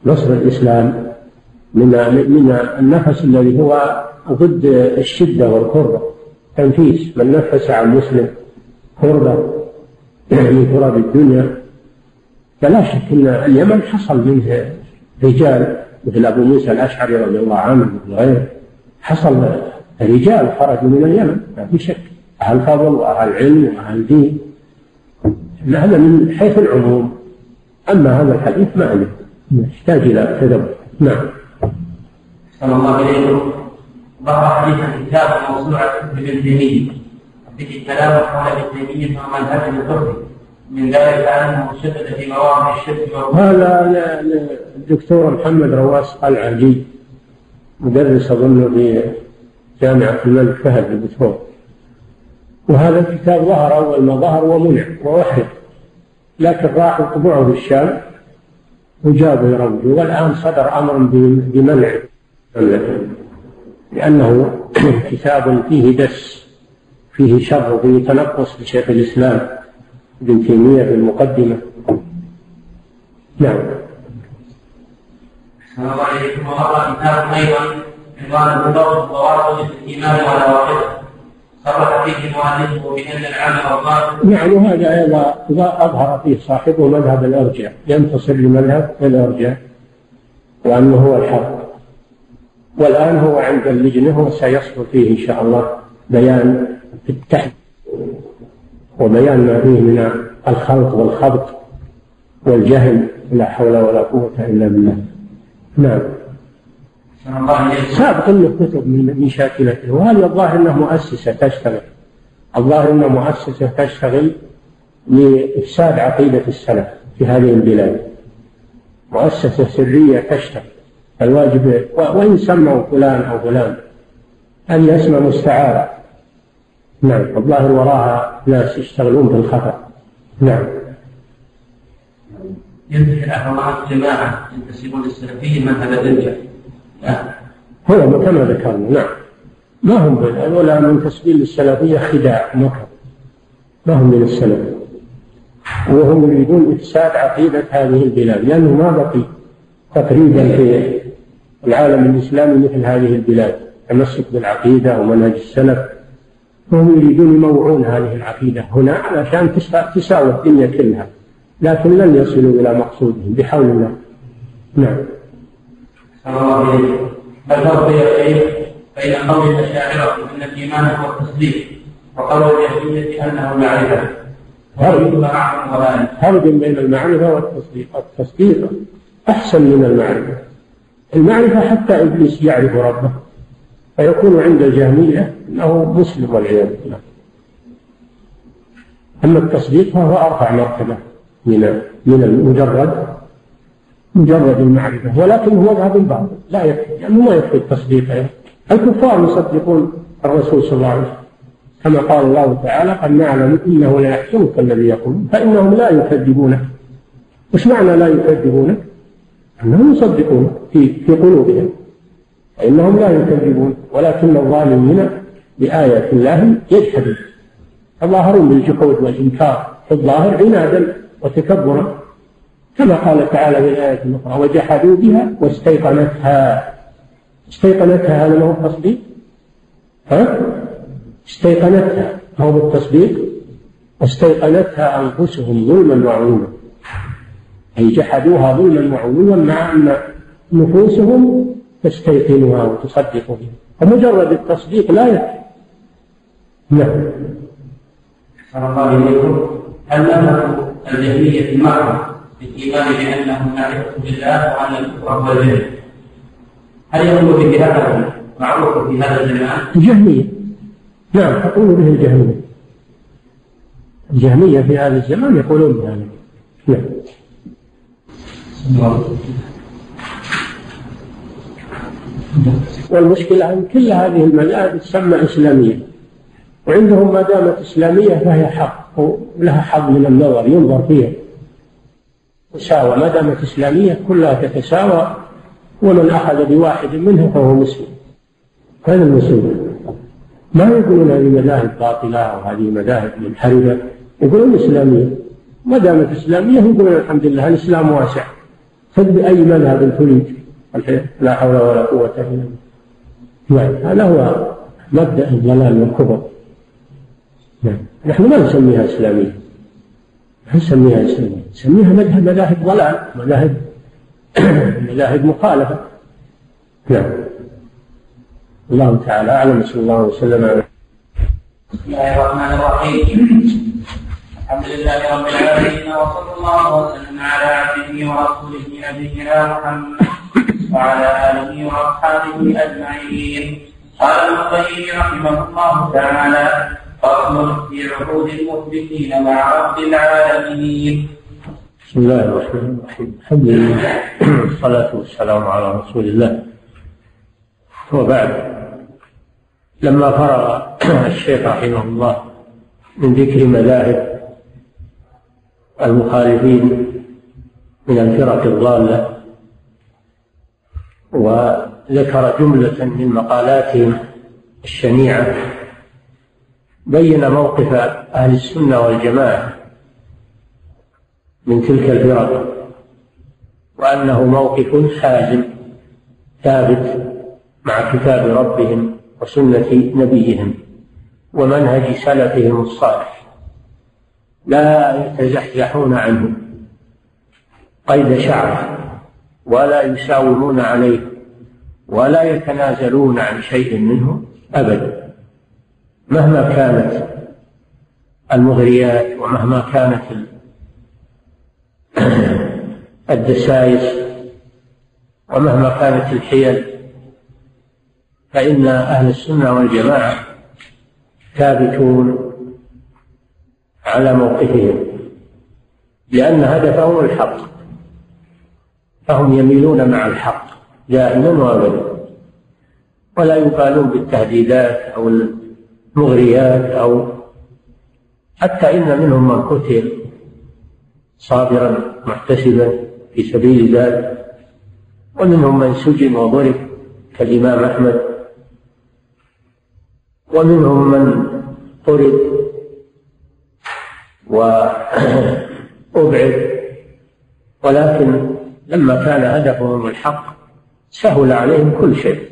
نصر الإسلام من من النفس الذي هو ضد الشدة والكره تنفيس من نفس عن مسلم كربه من تراب الدنيا. فلا شك إن اليمن حصل منه رجال مثل أبو موسى الأشعري رضي الله عنه وغيره حصل رجال خرجوا من اليمن ما في شك. أهل فضل وأهل علم وأهل دين. هذا من حيث العموم. أما هذا الحديث ما عليه يحتاج إلى تدبر. نعم. صلى الله عليه ظهر حديثا كتاب موسوعة ابن تيميه به كلام حول ابن تيميه ومنهجه الفقهي من ذلك انه شدد في مواقع الشرك هذا الدكتور محمد رواس العلي مدرس أظن في جامعة الملك فهد الدكتور. وهذا الكتاب ظهر أول ما ظهر ومنع ووحد لكن راح في الشام وجابوا يروجوا والآن صدر أمر بمنعه لأنه كتاب فيه دس فيه شر وفيه تنقص لشيخ الإسلام. ابن تيمية في المقدمة. نعم. السلام عليكم. ومر كتاب أيضا عنوان الضوء وواقع الإيمان ولا واقعه صرح فيه مؤلفه بأن العام والظاهر يعني هذا أيضا أظهر فيه صاحبه مذهب الارجاء ينتصر لمذهب الارجاء وأنه هو الحق. والآن هو عند اللجنة وسيصدر فيه إن شاء الله بيان في التحديد وبيان ما فيه من الخلط والخبط والجهل لا حول ولا قوة إلا بالله. نعم. سابق له كتب من شاكلته. وهذا الظاهر انه مؤسسة تشتغل؟ الظاهر انه مؤسسة تشتغل لإفساد عقيدة السلف في هذه البلاد. مؤسسة سرية تشتغل. الواجب وإن سموا فلان أو فلان هذه اسماء مستعارة. نعم. الظاهر وراها ناس يشتغلون بالخفاء نعم. ينتهي الأحرار جماعة ينتسبون للسلفية مذهب الرجع هو كما ذكرنا. نعم. ما هم ولا منتسبين للسلفية خداع مكر ما هم من السلف وهم يريدون إفساد عقيدة هذه البلاد. لأنه ما بقي تقريبا في العالم الإسلامي مثل هذه البلاد. تمسك بالعقيدة ومنهج السلف. وهم يريدون يموعون هذه العقيدة هنا علشان تساوي الدنيا كلها لكن لن يصلوا إلى مقصودهم بحول الله. نعم. يا شيخ بين قول الأشاعرة أن الإيمان هو التصديق وقول الجهمية أنه المعرفة فرق بين المعرفة والتصديق. التصديق أحسن من المعرفة. المعرفة حتى إبليس يعرف ربه. فيكون عند الجهمية أنه مسلم والعياذ بالله أما التصديق فهو أرفع مرتبة من من المجرد مجرد المعرفة ولكن هو مذهب باطل لا يكفي يعني ما يكفي التصديق يعني. الكفار يصدقون الرسول صلى الله عليه وسلم كما قال الله تعالى قد نعلم إنه لا يحزنك الذي يقول فإنهم لا يكذبونك وش معنى لا يكذبونك؟ أنهم يصدقون في في قلوبهم فإنهم لا يكذبون ولكن الظالمين بآيات الله يجحدون. تظاهرون بالجحود والإنكار في الظاهر عنادا وتكبرا كما قال تعالى في الآية الأخرى وجحدوا بها واستيقنتها. استيقنتها هذا ما هو التصديق؟ ها؟ استيقنتها. ما هو بالتصديق؟ واستيقنتها أنفسهم ظلما وعلوا أي جحدوها ظلما وعلوا مع أن نفوسهم تستيقنها وتصدق بها فمجرد التصديق لا يكفي. نعم. الله عليه هل مذهب الجهمية المعروف بالإيمان بأنه معرفة بالله وأن الكفر هو هل يقول به هذا معروف في هذا الزمان؟ الجهمية. نعم تقول به الجهمية. الجهمية في هذا الزمان يقولون بهذا. نعم. والمشكلة أن كل هذه المذاهب تسمى إسلامية. وعندهم ما دامت إسلامية فهي حق ولها حظ من النظر ينظر فيها. تساوى ما دامت إسلامية كلها تتساوى ومن أخذ بواحد منها فهو مسلم. هذا المسلم. ما يقولون هذه مذاهب باطلة أو هذه مذاهب منحرفة. يقولون إسلامية. ما دامت إسلامية يقولون الحمد لله الإسلام واسع. خذ بأي مذهب تريد؟ لا حول ولا قوة إلا بالله. هذا هو مبدأ الضلال والكفر نعم. نحن ما نسميها إسلامية. ما نسميها إسلامية. نسميها مذهب مذاهب ضلال مذاهب مذاهب مخالفة. نعم. الله تعالى أعلم صلى الله وسلم بسم الله الرحمن الرحيم. الحمد لله رب العالمين وصلى الله وسلم على عبده ورسوله نبينا محمد. وعلى آله وأصحابه أجمعين. قال ابن القيم رحمه الله تعالى فصل في عهود المثبتين مع رب العالمين. بسم الله الرحمن الرحيم. الحمد لله والصلاة والسلام على رسول الله. وبعد لما فرغ الشيخ رحمه الله من ذكر مذاهب المخالفين من الفرق الضالة وذكر جملة من مقالاتهم الشنيعة. بين موقف أهل السنة والجماعة من تلك الفرق وأنه موقف حازم ثابت مع كتاب ربهم وسنة نبيهم ومنهج سلفهم الصالح. لا يتزحزحون عنه. قيد شعر. ولا يساومون عليه ولا يتنازلون عن شيء منه أبدا. مهما كانت المغريات ومهما كانت الدسائس ومهما كانت الحيل فإن أهل السنة والجماعة ثابتون على موقفهم لأن هدفهم الحق. فهم يميلون مع الحق دائما وابدا ولا يبالون بالتهديدات أو المغريات أو حتى إن منهم من قتل صابرا محتسبا في سبيل ذلك ومنهم من سجن وضرب كالإمام أحمد ومنهم من طرد وأبعد. ولكن لما كان هدفهم الحق سهل عليهم كل شيء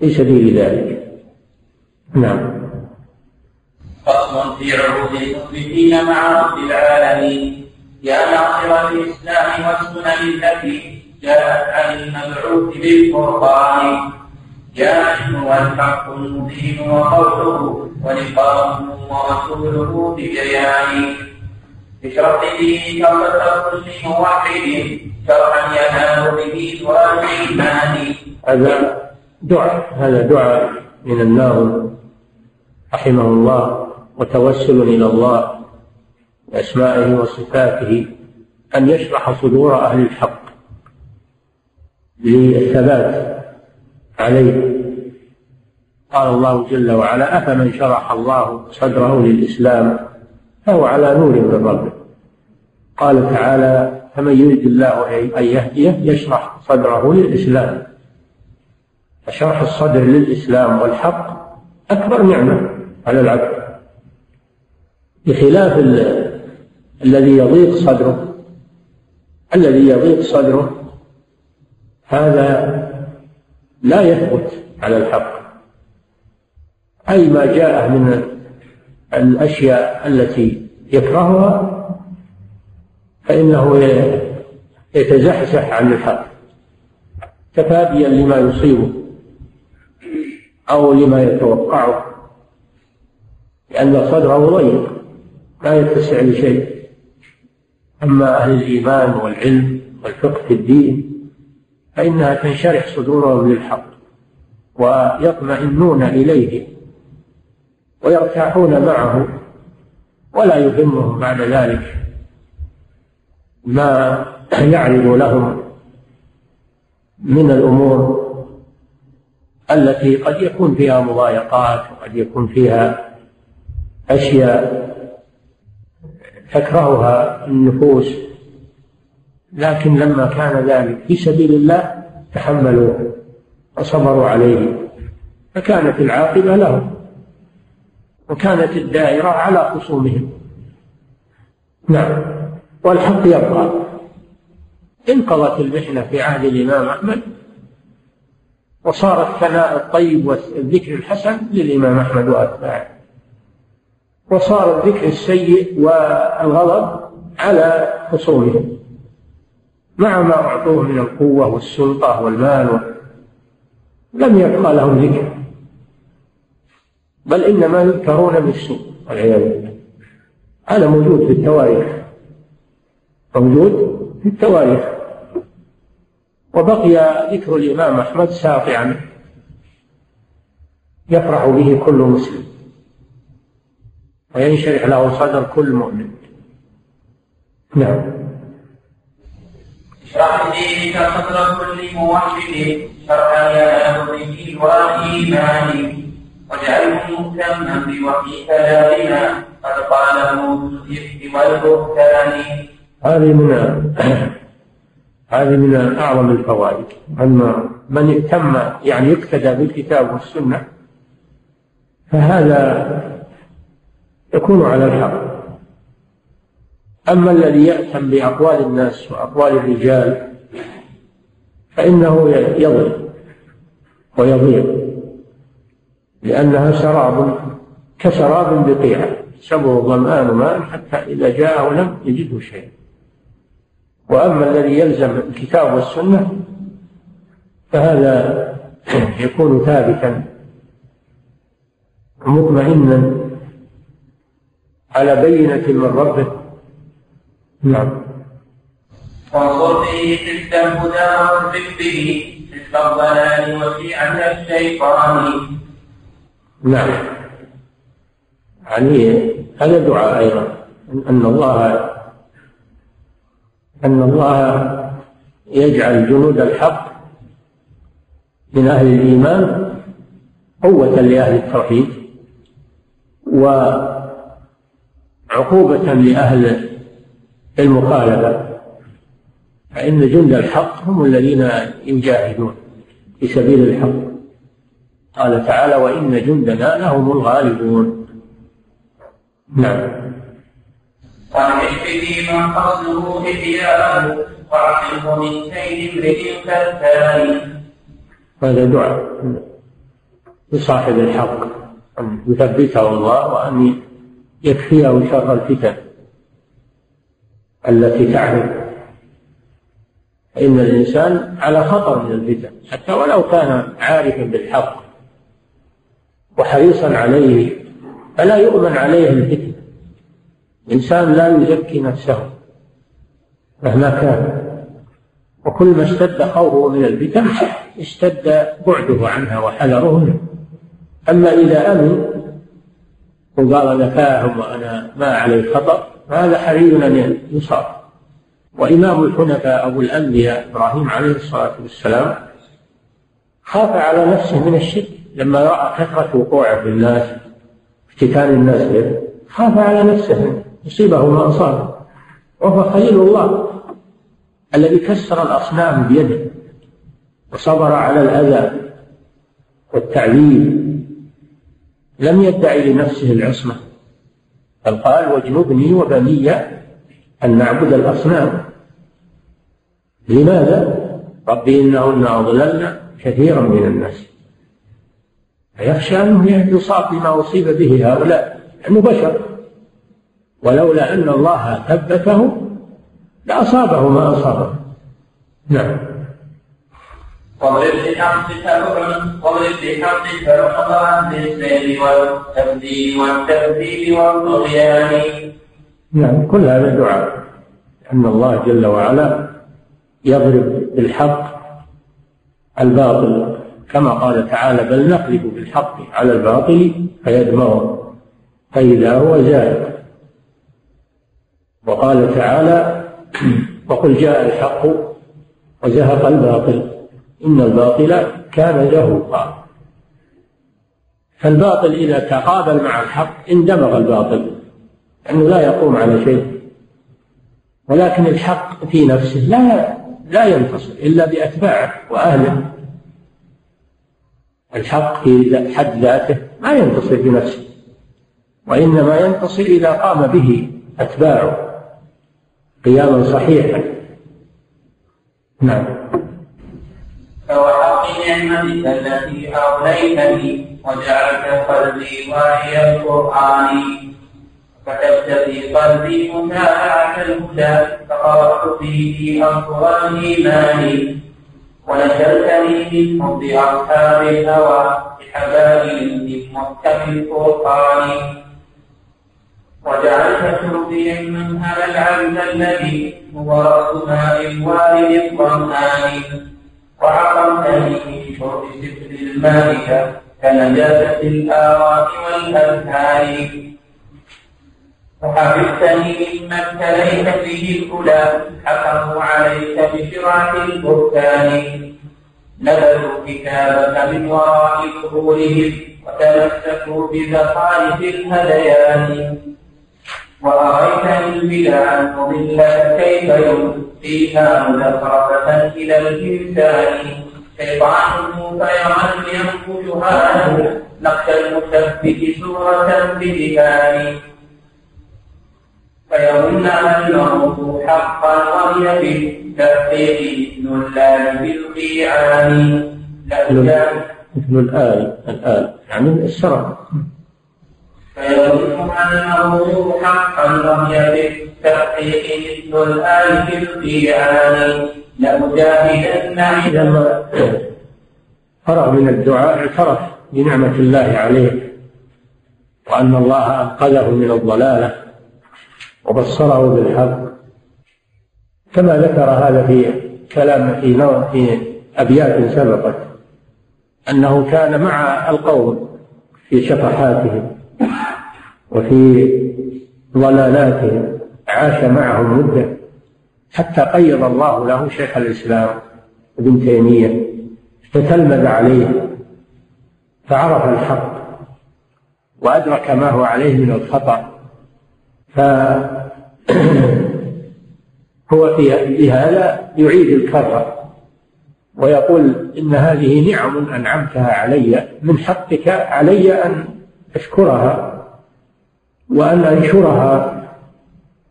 في سبيل ذلك. نعم. فصل في عروض المسلمين مع رب العالمين. يا ناصر الإسلام والسنن التي جاءت عن المبعوث بالقرآن. جاء والحق المبين وقوله ولقاؤه ورسوله ببيان بشرط به شرط كل موحد شرعا ينال به سؤال الإيمان. هذا دعاء هذا دعاء من الناظم رحمه الله وتوسل إلى الله بأسمائه وصفاته أن يشرح صدور أهل الحق للثبات عليه. قال الله جل وعلا أفمن شرح الله صدره للإسلام فهو على نور من ربه. قال تعالى فمن يريد الله أن يهديه يشرح صدره للإسلام. فشرح الصدر للإسلام والحق أكبر نعمة على العبد. بخلاف الذي يضيق صدره الذي يضيق صدره هذا لا يثبت على الحق. أي ما جاء من الأشياء التي يكرهها فإنه يتزحزح عن الحق تفاديا لما يصيبه أو لما يتوقعه لأن صدره ضيق لا يتسع لشيء. أما أهل الإيمان والعلم والفقه في الدين فإنها تنشرح صدورهم للحق ويطمئنون إليه. ويرتاحون معه ولا يهمهم بعد ذلك ما يعرض لهم من الأمور التي قد يكون فيها مضايقات وقد يكون فيها أشياء تكرهها النفوس لكن لما كان ذلك في سبيل الله تحملوه وصبروا عليه فكانت العاقبة لهم. وكانت الدائرة على خصومهم. نعم. والحق يبقى. انقضت المحنة في عهد الإمام أحمد وصار الثناء الطيب والذكر الحسن للإمام أحمد وأتباعه. وصار الذكر السيء والغضب على خصومهم. مع ما أعطوه من القوة والسلطة والمال لم يبقى لهم ذكر. بل إنما يذكرون بالسوء والعياذ بالله. هذا موجود في التواريخ. موجود في التواريخ. وبقي ذكر الإمام أحمد ساطعا يفرح به كل مسلم. وينشرح له صدر كل مؤمن. نعم. اشرح لي صدر كل موحد. شرحا يا به والايمان واجعله مهتما بوحي كلامنا قد قاله الإفك والبهتان. هذه من هذه من أعظم الفوائد. أما من اهتم يعني يقتدى بالكتاب والسنة فهذا يكون على الحق. أما الذي يأتم بأقوال الناس وأقوال الرجال فإنه يضل ويضيع. لأنها سراب كسراب بقيعة يحسبه الظمآن ماء حتى إذا جاءه لم يجده شيئا وأما الذي يلزم الكتاب والسنة فهذا يكون ثابتا مطمئنا على بينة من ربه. نعم. وانظر حزب الهدى وانفق به حزب الضلال وشيعة الشيطان. نعم. يعني هذا دعاء أيضا أن الله أن الله يجعل جنود الحق من أهل الإيمان قوة لأهل التوحيد وعقوبة لأهل المخالفة فإن جند الحق هم الذين يجاهدون في سبيل الحق. قال تعالى وإن جندنا لهم الغالبون. نعم. قال يكفي من قصده إحياءه وعقله من كيد امرئ كالثاني هذا دعاء لصاحب الحق أن يثبته الله وأن يكفيه شر الفتن التي تعرف فإن الإنسان على خطر من الفتن حتى ولو كان عارفا بالحق. وحريصا عليه. فلا يؤمن عليه الفتنة الإنسان لا يزكي نفسه مهما كان. وكل ما اشتد خوفه من الفتن اشتد بعده عنها وحذره منه. أما إذا أمن وقال أنا فاهم وأنا ما علي خطر فهذا حري أن يصاب. وإمام الحنفاء أبو الأنبياء إبراهيم عليه الصلاة والسلام خاف على نفسه من الشرك لما رأى كثرة وقوعه في الناس افتتان الناس به خاف على نفسه يصيبه ما أصابه وهو خليل الله الذي كسر الأصنام بيده وصبر على الأذى والتعذيب. لم يدعي لنفسه العصمة. بل قال واجنبني وبني أن نعبد الأصنام. لماذا؟ ربي إنهن أضللن كثيرا من الناس. فيخشى أنه يصاب بما أصيب به هؤلاء لأنه بشر ولولا أن الله ثبته لأصابه ما أصابه. نعم. واضرب بحقك واضرب بحقك رقبا بالسير والتبديل والتبديل والطغيان. نعم كل هذا دعاء. أن الله جل وعلا يضرب بالحق الباطل كما قال تعالى بل نقذف بالحق على الباطل فيدمغه فإذا هو زاهق وقال تعالى وقل جاء الحق وزهق الباطل إن الباطل كان زهوقا. فالباطل إذا تقابل مع الحق اندمغ الباطل لأنه لا يقوم على شيء. ولكن الحق في نفسه لا لا ينتصر إلا بأتباعه وأهله. الحق في حد ذاته ما ينتصر بنفسه وإنما ينتصر إذا قام به أتباعه قياما صحيحا. نعم. فوحق نعمتك التي أوليتني وجعلت قلبي واعي القرآن. كتبت في قلبي متابعة الهدى فقرأت فيه أنصر الإيمان ونشرتني من حب أصحاب الهوى بحبائل من محكم الفرقان. وجعلت شربي المنهل العبد الذي هو رأس ماء الوالد الظمآن وعقمتني من شرب سفر المائدة كنجاسة الآراء والأذهان. وحفظتني مما ابتليت به الأولى حكموا عليك بشرعة البهتان نبذوا كتابك من وراء ظهورهم وتمسكوا بزخارف الهذيان وأريتني البدع المضلة كيف يلقيها مزخرفة إلى الإنسان. شيطان فيرى ينقشها. نقش المثبت سورة بدهان فيظن أنه حقا وهي بالتحقيق نلان بالقيعان مثل الآل الآل. يعني الشرع. فيظن أنه حقا وهي بالتحقيق مثل الآل بالقيعان لأجاهدن لما فرغ من الدعاء اعترف بنعمة الله عليه وأن الله أنقذه من الضلالة. وبصره بالحق كما ذكر هذا في كلام في أبيات سبقت أنه كان مع القوم في شطحاتهم وفي ضلالاتهم عاش معهم مدة حتى قيض الله له شيخ الإسلام ابن تيمية فتلمذ عليه فعرف الحق وأدرك ما هو عليه من الخطأ فهو في هذا يعيد الكرة ويقول إن هذه نعم أنعمتها علي من حقك علي أن أشكرها وأن أنشرها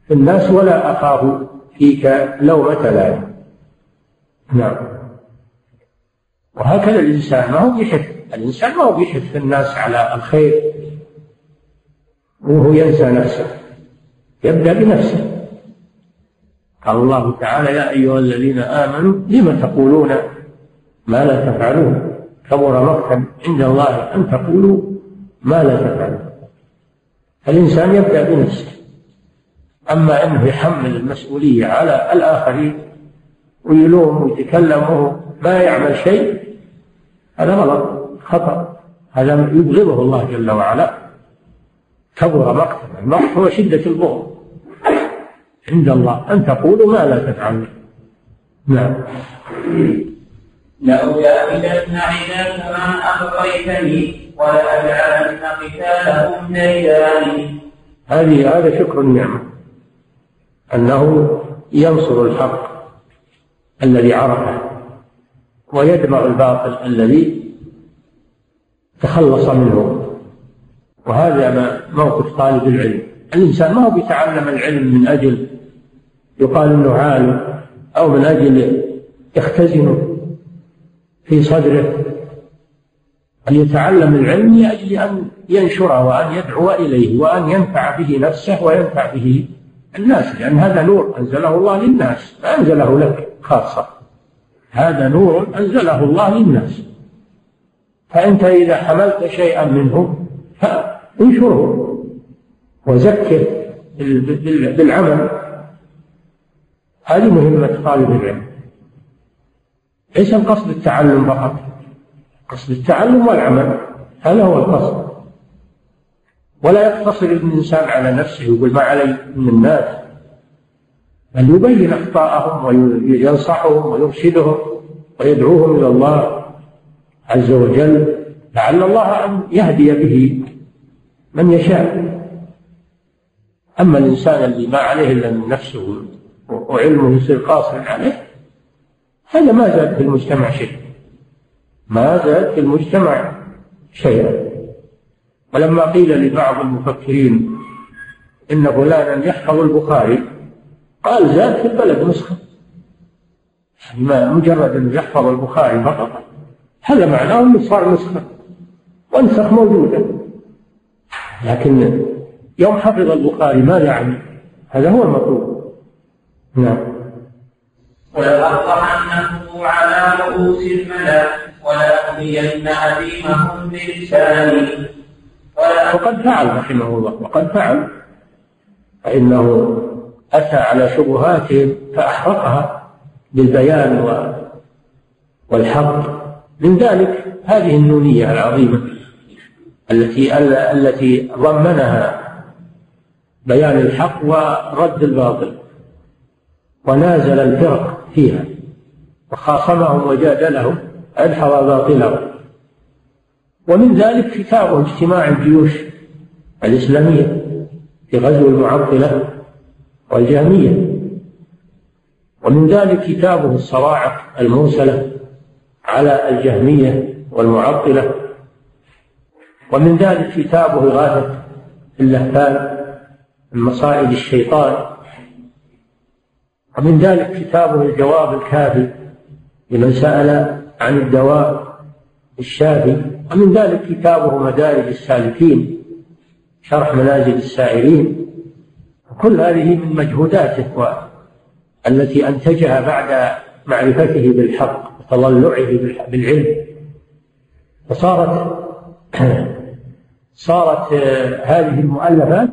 في الناس ولا أخاف فيك لومة لائم. نعم. وهكذا الإنسان ما هو بيحث الإنسان ما هو بيحث الناس على الخير وهو ينسى نفسه. يبدأ بنفسه. قال الله تعالى يا أيها الذين آمنوا لم تقولون ما لا تفعلون؟ كبر مقتا عند الله أن تقولوا ما لا تفعلون. الإنسان يبدأ بنفسه. أما أنه يحمل المسؤولية على الآخرين ويلوم ويتكلم وهو ما يعمل شيء هذا غلط خطأ. هذا يبغضه الله جل وعلا. كبر مقتا. المقت هو شدة البغض. عند الله. أن تقولوا ما لا تفعلون نعم. لأجاهدن عداك ما أبقيتني ولأجعلن قتالهم ديداني هذه هذا شكر النعمة. أنه ينصر الحق الذي عرفه ويدمغ الباطل الذي تخلص منه. وهذا ما موقف طالب العلم. الإنسان ما هو بيتعلم العلم من أجل يقال أنه عالم أو من أجل يختزن في صدره. أن يتعلم العلم لأجل أن ينشره وأن يدعو إليه وأن ينفع به نفسه وينفع به الناس لأن هذا نور أنزله الله للناس ما أنزله لك خاصة. هذا نور أنزله الله للناس. فأنت إذا حملت شيئا منه انشره وزكه بالعمل. هذه مهمة طالب العلم. ليس القصد التعلم فقط. قصد التعلم والعمل. هذا هو القصد. ولا يقتصر الإنسان على نفسه يقول ما علي من الناس. بل يبين أخطاءهم وينصحهم ويرشدهم ويدعوهم إلى الله عز وجل. لعل الله أن يهدي به. من يشاء. أما الإنسان اللي ما عليه إلا من نفسه وعلمه يصير قاصرا عليه هذا ما زاد في المجتمع شيء. ما زاد في المجتمع شيئا ولما قيل لبعض المفكرين إن فلانا يحفظ البخاري قال زاد في البلد نسخة. يعني ما مجرد أن يحفظ البخاري فقط هذا معناه أنه صار نسخة. وانسخ موجودة. لكن يوم حفظ البخاري ماذا عمل؟ هذا هو المطلوب. نعم. ولأطعنه على رؤوس الملأ ولأغنين أديمهم بلساني وقد فعل رحمه الله وقد فعل. فإنه أتى على شبهاتهم فأحرقها بالبيان والحق من ذلك هذه النونية العظيمة. التي التي ضمنها بيان الحق ورد الباطل. ونازل الفرق فيها. وخاصمهم وجادلهم أدحض باطلهم. ومن ذلك كتابه اجتماع الجيوش الإسلامية في غزو المعطلة والجهمية. ومن ذلك كتابه الصواعق المرسلة على الجهمية والمعطلة. ومن ذلك كتابه إغاثة اللهفان من مصائد الشيطان. ومن ذلك كتابه الجواب الكافي لمن سأل عن الدواء الشافي. ومن ذلك كتابه مدارج السالكين شرح منازل السائرين. كل هذه من مجهوداته التي أنتجها بعد معرفته بالحق وتضلعه بالعلم. فصارت صارت هذه المؤلفات